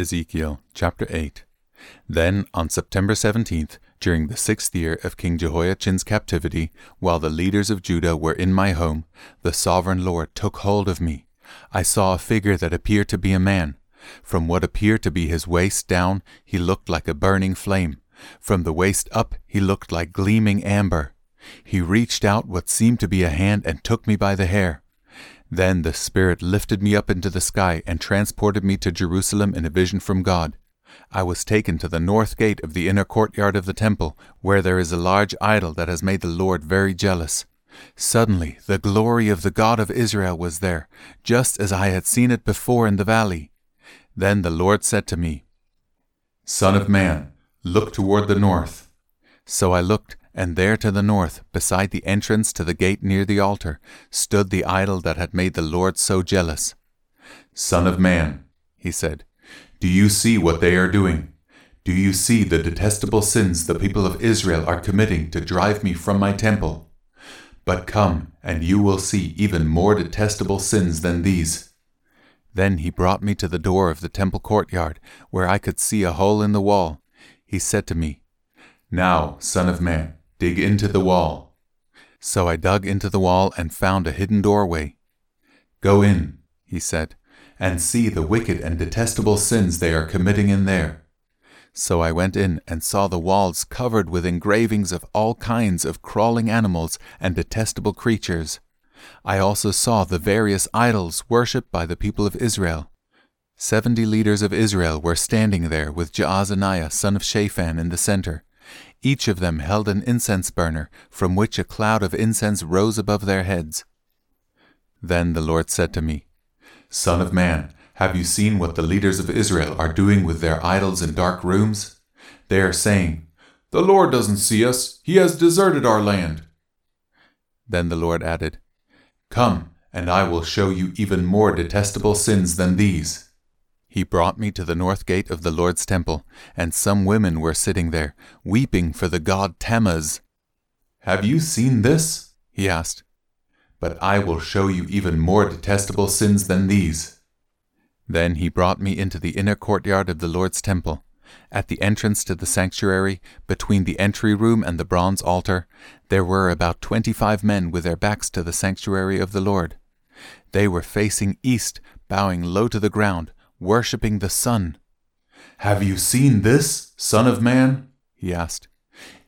Ezekiel chapter 8 Then on September 17th, during the sixth year of King Jehoiachin's captivity, while the leaders of Judah were in my home, the sovereign Lord took hold of me. I saw a figure that appeared to be a man. From what appeared to be his waist down, he looked like a burning flame. From the waist up, he looked like gleaming amber. He reached out what seemed to be a hand and took me by the hair. Then the Spirit lifted me up into the sky and transported me to Jerusalem in a vision from God. I was taken to the north gate of the inner courtyard of the temple, where there is a large idol that has made the Lord very jealous. Suddenly the glory of the God of Israel was there, just as I had seen it before in the valley. Then the Lord said to me, Son of man, look toward the north. So I looked, and there to the north, beside the entrance to the gate near the altar, stood the idol that had made the Lord so jealous. Son of man, he said, do you see what they are doing? Do you see the detestable sins the people of Israel are committing to drive me from my temple? But come, and you will see even more detestable sins than these. Then he brought me to the door of the temple courtyard, where I could see a hole in the wall. He said to me, Now, son of man, Dig into the wall. So I dug into the wall and found a hidden doorway. Go in, he said, and see the wicked and detestable sins they are committing in there. So I went in and saw the walls covered with engravings of all kinds of crawling animals and detestable creatures. I also saw the various idols worshipped by the people of Israel. Seventy leaders of Israel were standing there with Jaazaniah son of Shaphan in the center. Each of them held an incense burner, from which a cloud of incense rose above their heads. Then the Lord said to me, Son of man, have you seen what the leaders of Israel are doing with their idols in dark rooms? They are saying, The Lord doesn't see us, he has deserted our land. Then the Lord added, Come, and I will show you even more detestable sins than these. He brought me to the north gate of the Lord's temple, and some women were sitting there, weeping for the god Tammuz. Have you seen this? he asked. But I will show you even more detestable sins than these. Then he brought me into the inner courtyard of the Lord's temple. At the entrance to the sanctuary, between the entry room and the bronze altar, there were about twenty five men with their backs to the sanctuary of the Lord. They were facing east, bowing low to the ground, worshipping the sun. Have you seen this, Son of Man? he asked.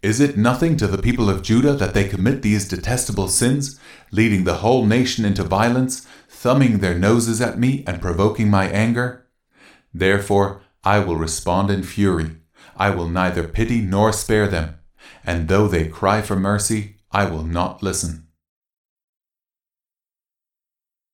Is it nothing to the people of Judah that they commit these detestable sins, leading the whole nation into violence, thumbing their noses at me and provoking my anger? Therefore, I will respond in fury. I will neither pity nor spare them, and though they cry for mercy, I will not listen.